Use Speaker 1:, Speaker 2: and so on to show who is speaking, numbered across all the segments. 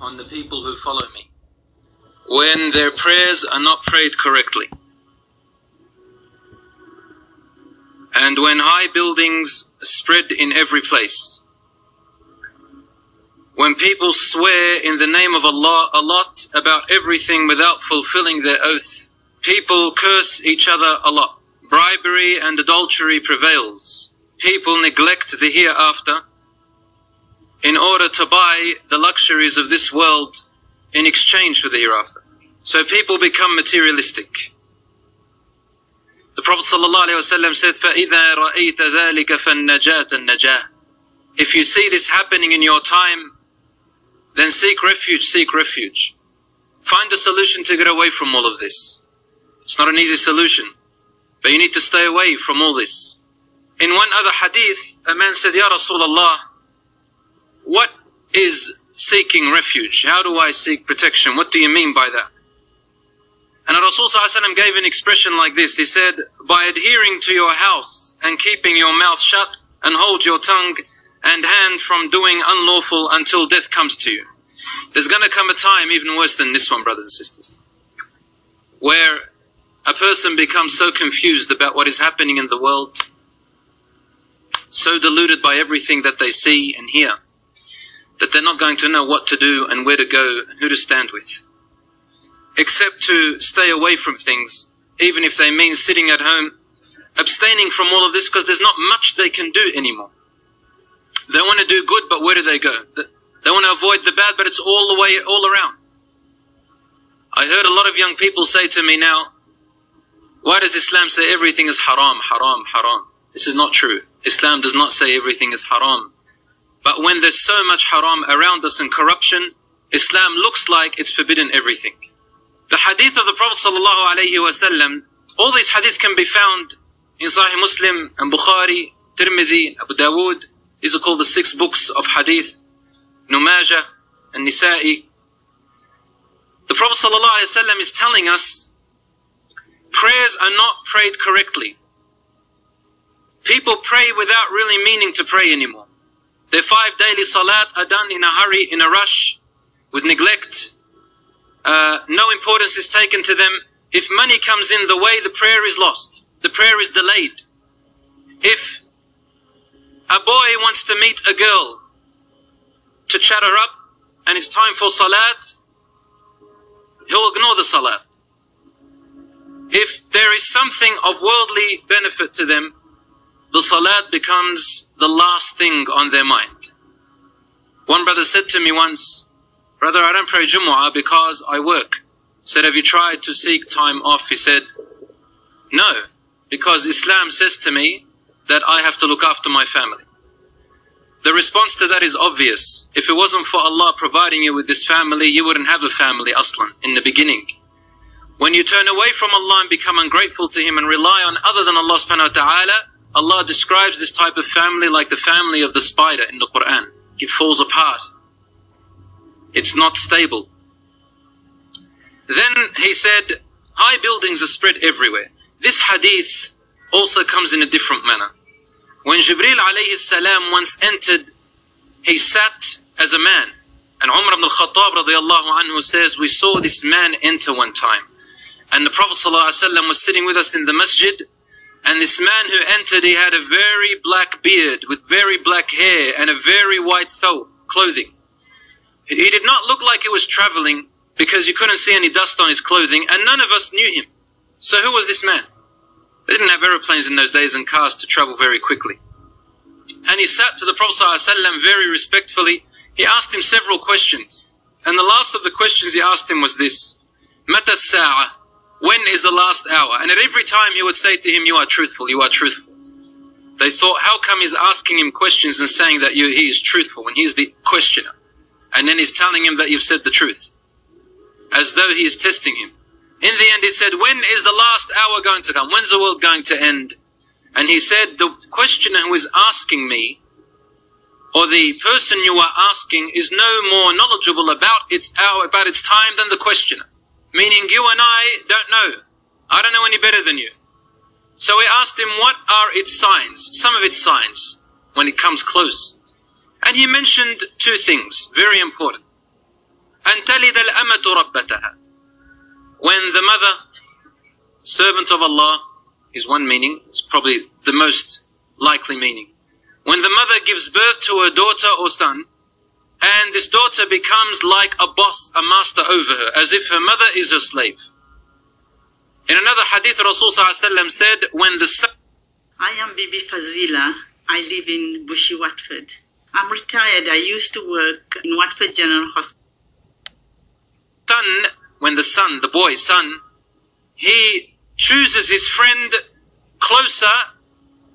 Speaker 1: on the people who follow me when their prayers are not prayed correctly. And when high buildings spread in every place. When people swear in the name of Allah a lot about everything without fulfilling their oath. People curse each other a lot. Bribery and adultery prevails. People neglect the hereafter in order to buy the luxuries of this world in exchange for the hereafter. So people become materialistic. The Prophet ﷺ said, فَإِذَا رَأَيْتَ ذَلِكَ فَالنَّجَاةَ النَّجَاةِ If you see this happening in your time, then seek refuge, seek refuge. Find a solution to get away from all of this. It's not an easy solution, but you need to stay away from all this. In one other hadith, a man said, Ya Rasulullah, what is seeking refuge? How do I seek protection? What do you mean by that? And Rasul gave an expression like this. He said, by adhering to your house and keeping your mouth shut and hold your tongue and hand from doing unlawful until death comes to you. There's going to come a time even worse than this one, brothers and sisters, where a person becomes so confused about what is happening in the world, so deluded by everything that they see and hear, that they're not going to know what to do and where to go and who to stand with except to stay away from things, even if they mean sitting at home, abstaining from all of this because there's not much they can do anymore. They want to do good, but where do they go? They want to avoid the bad, but it's all the way, all around. I heard a lot of young people say to me now, why does Islam say everything is haram, haram, haram? This is not true. Islam does not say everything is haram. But when there's so much haram around us and corruption, Islam looks like it's forbidden everything. The hadith of the Prophet sallallahu all these hadiths can be found in Sahih Muslim and Bukhari, Tirmidhi, Abu Dawood. These are called the six books of hadith, Ibn Majah and Nisa'i. The Prophet sallallahu is telling us prayers are not prayed correctly. People pray without really meaning to pray anymore. Their five daily salat are done in a hurry, in a rush, with neglect, uh, no importance is taken to them. If money comes in the way, the prayer is lost. The prayer is delayed. If a boy wants to meet a girl to chat her up and it's time for salat, he'll ignore the salat. If there is something of worldly benefit to them, the salat becomes the last thing on their mind. One brother said to me once, Brother, I don't pray Jumu'ah because I work. said, have you tried to seek time off? He said, no, because Islam says to me that I have to look after my family. The response to that is obvious. If it wasn't for Allah providing you with this family, you wouldn't have a family aslan in the beginning. When you turn away from Allah and become ungrateful to Him and rely on other than Allah subhanahu wa ta'ala, Allah describes this type of family like the family of the spider in the Quran. It falls apart. It's not stable. Then he said, high buildings are spread everywhere. This hadith also comes in a different manner. When Jibril alayhi salam once entered, he sat as a man. And Umar ibn al-Khattab radiallahu anhu says, we saw this man enter one time. And the Prophet ﷺ was sitting with us in the masjid. And this man who entered, he had a very black beard with very black hair and a very white thobe, clothing. He did not look like he was traveling because you couldn't see any dust on his clothing and none of us knew him. So who was this man? They didn't have aeroplanes in those days and cars to travel very quickly. And he sat to the Prophet ﷺ very respectfully. He asked him several questions. And the last of the questions he asked him was this. Mata sa'a? When is the last hour? And at every time he would say to him, you are truthful, you are truthful. They thought, how come he's asking him questions and saying that you, he is truthful when he's the questioner? And then he's telling him that you've said the truth. As though he is testing him. In the end, he said, when is the last hour going to come? When's the world going to end? And he said, the questioner who is asking me, or the person you are asking is no more knowledgeable about its hour, about its time than the questioner. Meaning you and I don't know. I don't know any better than you. So we asked him what are its signs, some of its signs, when it comes close. And he mentioned two things, very important. أن تلد الأمة ربتها When the mother, servant of Allah, is one meaning, it's probably the most likely meaning. When the mother gives birth to her daughter or son, and this daughter becomes like a boss, a master over her, as if her mother is her slave. In another hadith, Rasul said, when the son
Speaker 2: I am Bibi Fazila. I live in Bushy, Watford. I'm retired. I used to work in Watford General Hospital.
Speaker 1: son, when the son, the boy, son, he chooses his friend closer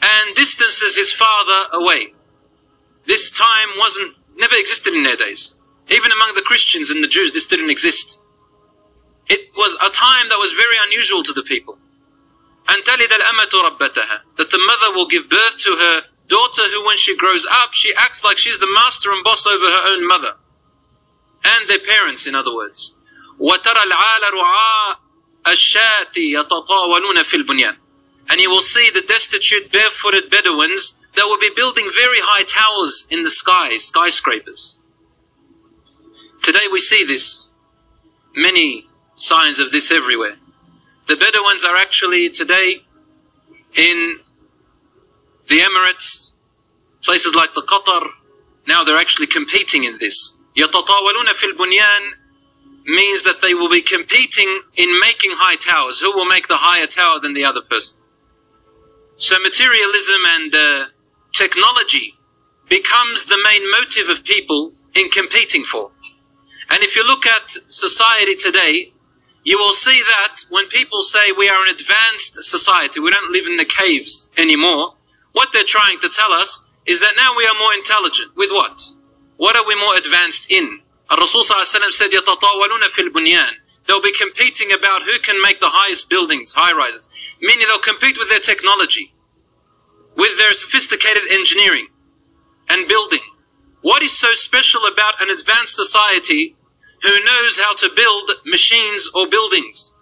Speaker 1: and distances his father away. This time wasn't, never existed in their days. Even among the Christians and the Jews, this didn't exist. It was a time that was very unusual to the people. أن تلد الأمة ربتها that the mother will give birth to her daughter who when she grows up she acts like she's the master and boss over her own mother and their parents in other words وترى العال رعاء الشاة يتطاولون في البنيان and you will see the destitute barefooted Bedouins that will be building very high towers in the sky, skyscrapers. Today we see this, many signs of this everywhere. The Bedouins are actually today in the Emirates, places like the Qatar. Now they're actually competing in this. يتطاولون في البنيان means that they will be competing in making high towers. Who will make the higher tower than the other person? So materialism and uh, technology becomes the main motive of people in competing for. And if you look at society today, you will see that when people say we are an advanced society, we don't live in the caves anymore, what they're trying to tell us is that now we are more intelligent. With what? What are we more advanced in? Rasul said, يَتَطَاوَلُونَ فِي الْبُنْيَانِ They'll be competing about who can make the highest buildings, high rises. Meaning they'll compete with their technology, with their sophisticated engineering and building. What is so special about an advanced society who knows how to build machines or buildings,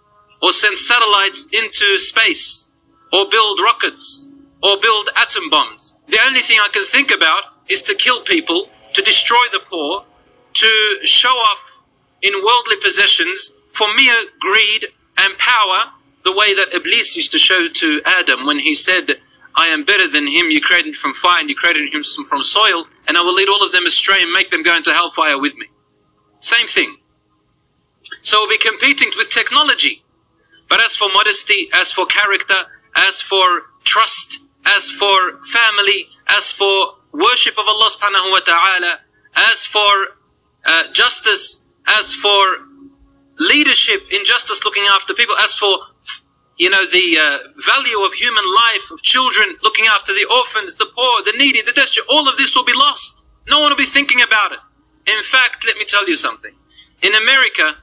Speaker 1: or send satellites into space, or build rockets, or build atom bombs. The only thing I can think about is to kill people, to destroy the poor, to show off in worldly possessions for mere greed and power, the way that Iblis used to show to Adam when he said, I am better than him, you created from fire and you created him from soil, and I will lead all of them astray and make them go into hellfire with me. Same thing. So we'll be competing with technology. But as for modesty, as for character, as for trust, as for family, as for worship of Allah subhanahu wa ta'ala, as for uh, justice, as for leadership in justice, looking after people, as for you know the uh, value of human life, of children, looking after the orphans, the poor, the needy, the destitute, all of this will be lost. No one will be thinking about it. In fact, let me tell you something. In America,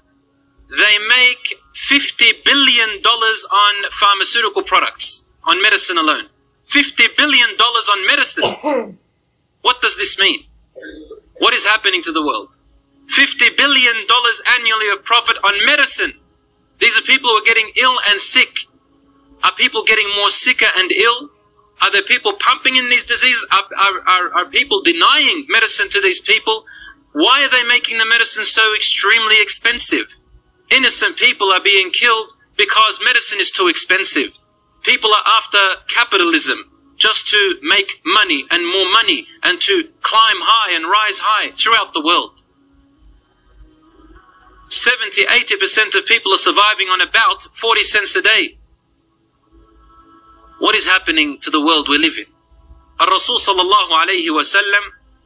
Speaker 1: they make $50 billion on pharmaceutical products, on medicine alone. $50 billion on medicine. what does this mean? What is happening to the world? $50 billion annually of profit on medicine. These are people who are getting ill and sick. Are people getting more sicker and ill? Are there people pumping in these diseases? Are, are, are, are people denying medicine to these people? Why are they making the medicine so extremely expensive? Innocent people are being killed because medicine is too expensive. People are after capitalism just to make money and more money and to climb high and rise high throughout the world. 70, 80% of people are surviving on about 40 cents a day. What is happening to the world we live in? Al-Rasul sallallahu alayhi wasallam,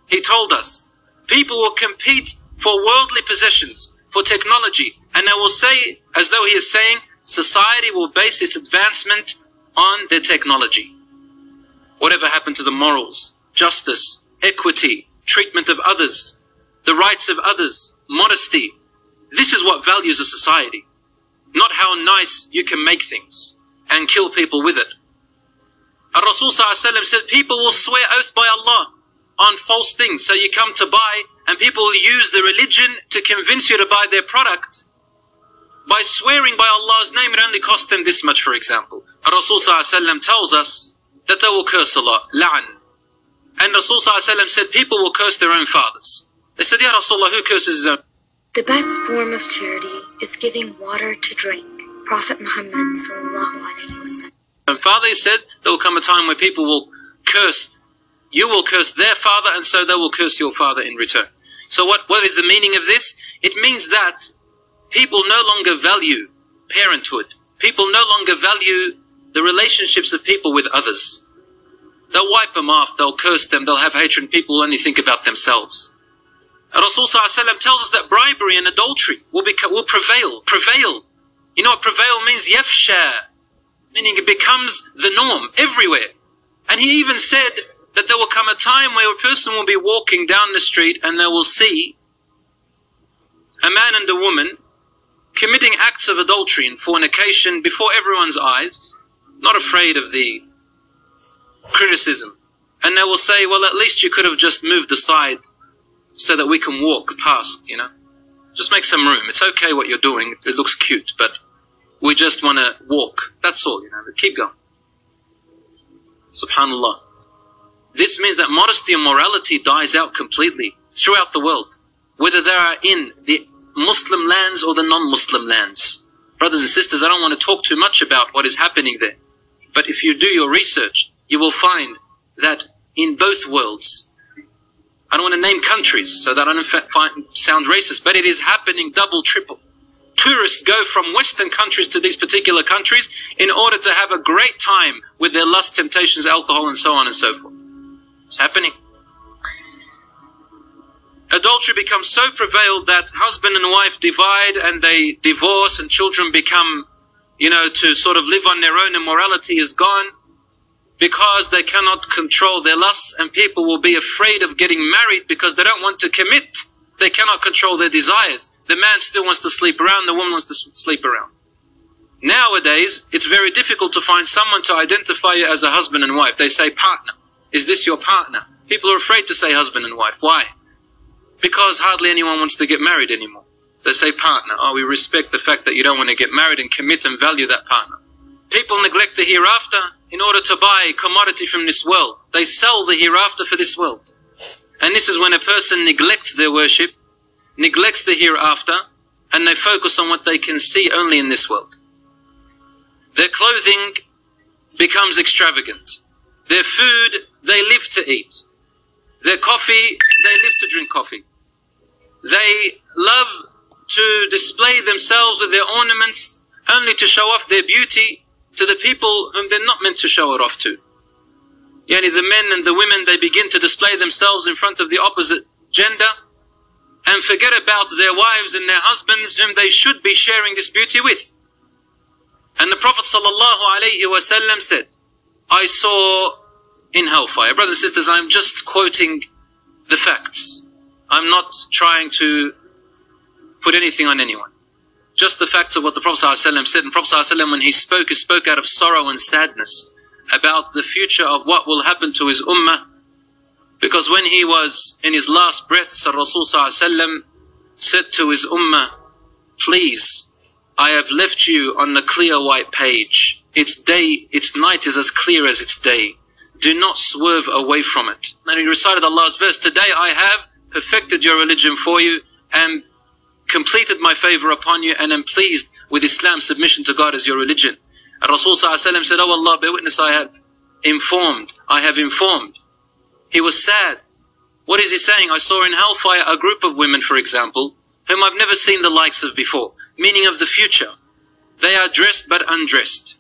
Speaker 1: he told us, People will compete for worldly possessions, for technology, and they will say, as though he is saying, society will base its advancement on their technology. Whatever happened to the morals, justice, equity, treatment of others, the rights of others, modesty. This is what values a society. Not how nice you can make things and kill people with it. Rasul said people will swear oath by Allah on false things. So you come to buy and people use the religion to convince you to buy their product. By swearing by Allah's name, it only cost them this much, for example. Rasul tells us that they will curse Allah, la'an. And Rasul said people will curse their own fathers. They said, Ya Rasulullah, who curses his own?
Speaker 3: The best form of charity is giving water to drink. Prophet Muhammad.
Speaker 1: And Father said there will come a time where people will curse, you will curse their father, and so they will curse your father in return. So what, what is the meaning of this? It means that people no longer value parenthood. People no longer value the relationships of people with others. They'll wipe them off, they'll curse them, they'll have hatred, people only think about themselves. Rasul tells us that bribery and adultery will, beca- will prevail. Prevail. You know what prevail means? Yafsha. Meaning it becomes the norm everywhere. And he even said that there will come a time where a person will be walking down the street and they will see a man and a woman committing acts of adultery and fornication before everyone's eyes, not afraid of the criticism. And they will say, well, at least you could have just moved aside so that we can walk past, you know. Just make some room. It's okay what you're doing. It looks cute, but we just want to walk. That's all, you know. Keep going. Subhanallah. This means that modesty and morality dies out completely throughout the world, whether they are in the Muslim lands or the non-Muslim lands. Brothers and sisters, I don't want to talk too much about what is happening there. But if you do your research, you will find that in both worlds, I don't want to name countries so that I don't find, sound racist, but it is happening double, triple. Tourists go from Western countries to these particular countries in order to have a great time with their lust, temptations, alcohol, and so on and so forth. It's happening. Adultery becomes so prevailed that husband and wife divide and they divorce and children become, you know, to sort of live on their own and morality is gone because they cannot control their lusts and people will be afraid of getting married because they don't want to commit. They cannot control their desires. The man still wants to sleep around, the woman wants to sleep around. Nowadays, it's very difficult to find someone to identify you as a husband and wife. They say partner. Is this your partner? People are afraid to say husband and wife. Why? Because hardly anyone wants to get married anymore. They say partner. Oh, we respect the fact that you don't want to get married and commit and value that partner. People neglect the hereafter in order to buy commodity from this world. They sell the hereafter for this world. And this is when a person neglects their worship, neglects the hereafter, and they focus on what they can see only in this world. Their clothing becomes extravagant. Their food, they live to eat. Their coffee, they live to drink coffee. They love to display themselves with their ornaments only to show off their beauty to the people whom they're not meant to show it off to. Yani the men and the women, they begin to display themselves in front of the opposite gender and forget about their wives and their husbands whom they should be sharing this beauty with. And the Prophet ﷺ said, I saw in hellfire. Brothers and sisters, I'm just quoting the facts. I'm not trying to put anything on anyone just the facts of what the Prophet ﷺ said. And Prophet ﷺ, when he spoke, he spoke out of sorrow and sadness about the future of what will happen to his ummah. Because when he was in his last breaths, Rasul ﷺ said to his ummah, Please, I have left you on the clear white page. Its day, its night is as clear as its day. Do not swerve away from it. And he recited Allah's verse, Today I have perfected your religion for you and completed my favor upon you and am pleased with Islam, submission to God as your religion. And Rasul said, Oh Allah, bear witness, I have informed, I have informed. He was sad. What is he saying? I saw in hellfire a group of women, for example, whom I've never seen the likes of before, meaning of the future. They are dressed but undressed.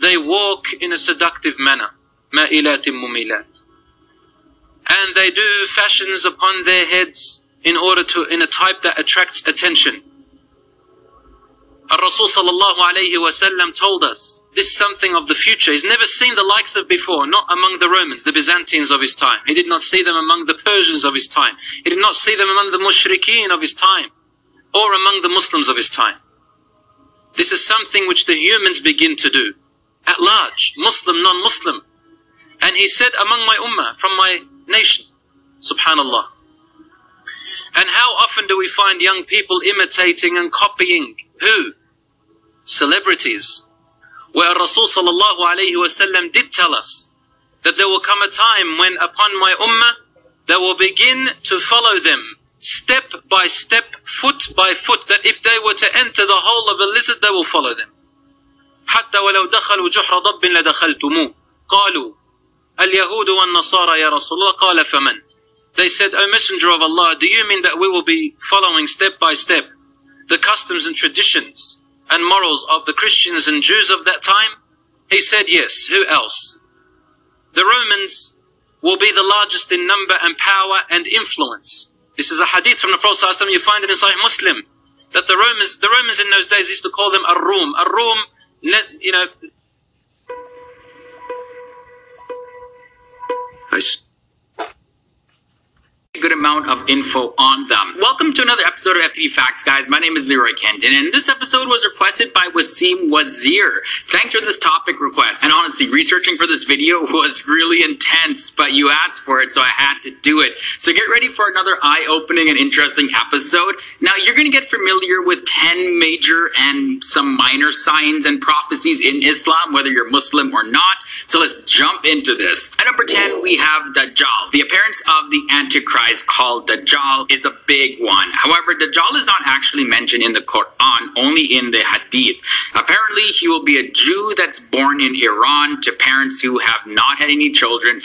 Speaker 1: They walk in a seductive manner. مَائِلَاتٍ مُمِيلَاتٍ And they do fashions upon their heads in order to, in a type that attracts attention. Rasul sallallahu alayhi wasallam told us this is something of the future. He's never seen the likes of before, not among the Romans, the Byzantines of his time. He did not see them among the Persians of his time. He did not see them among the mushrikeen of his time, or among the Muslims of his time. This is something which the humans begin to do, at large, Muslim, non-Muslim. And he said, among my ummah, from my nation, subhanallah. And how often do we find young people imitating and copying who? Celebrities. Where Rasul sallallahu alayhi wasallam did tell us that there will come a time when upon my ummah they will begin to follow them step by step, foot by foot, that if they were to enter the hole of a lizard, they will follow them. حتى ولو دخلوا جحر ضب لدخلتموه قالوا اليهود والنصارى يا رسول الله قال فمن they said, O Messenger of Allah, do you mean that we will be following step by step the customs and traditions and morals of the Christians and Jews of that time? He said, yes. Who else? The Romans will be the largest in number and power and influence. This is a hadith from the Prophet ﷺ. You find it in Sahih Muslim that the Romans, the Romans in those days used to call them Ar-Rum. Ar-Rum, you know,
Speaker 4: I good amount of info on them. Welcome to another episode of FTD Facts, guys. My name is Leroy Kenton, and this episode was requested by Wasim Wazir. Thanks for this topic request. And honestly, researching for this video was really intense, but you asked for it, so I had to do it. So get ready for another eye-opening and interesting episode. Now, you're going to get familiar with 10 major and some minor signs and prophecies in Islam, whether you're Muslim or not. So let's jump into this. At number 10, we have Dajjal. The appearance of the Antichrist called Dajjal is a big one. However, Dajjal is not actually mentioned in the Quran, only in the Hadith. Apparently, he will be a Jew that's born in Iran to parents who have not had any children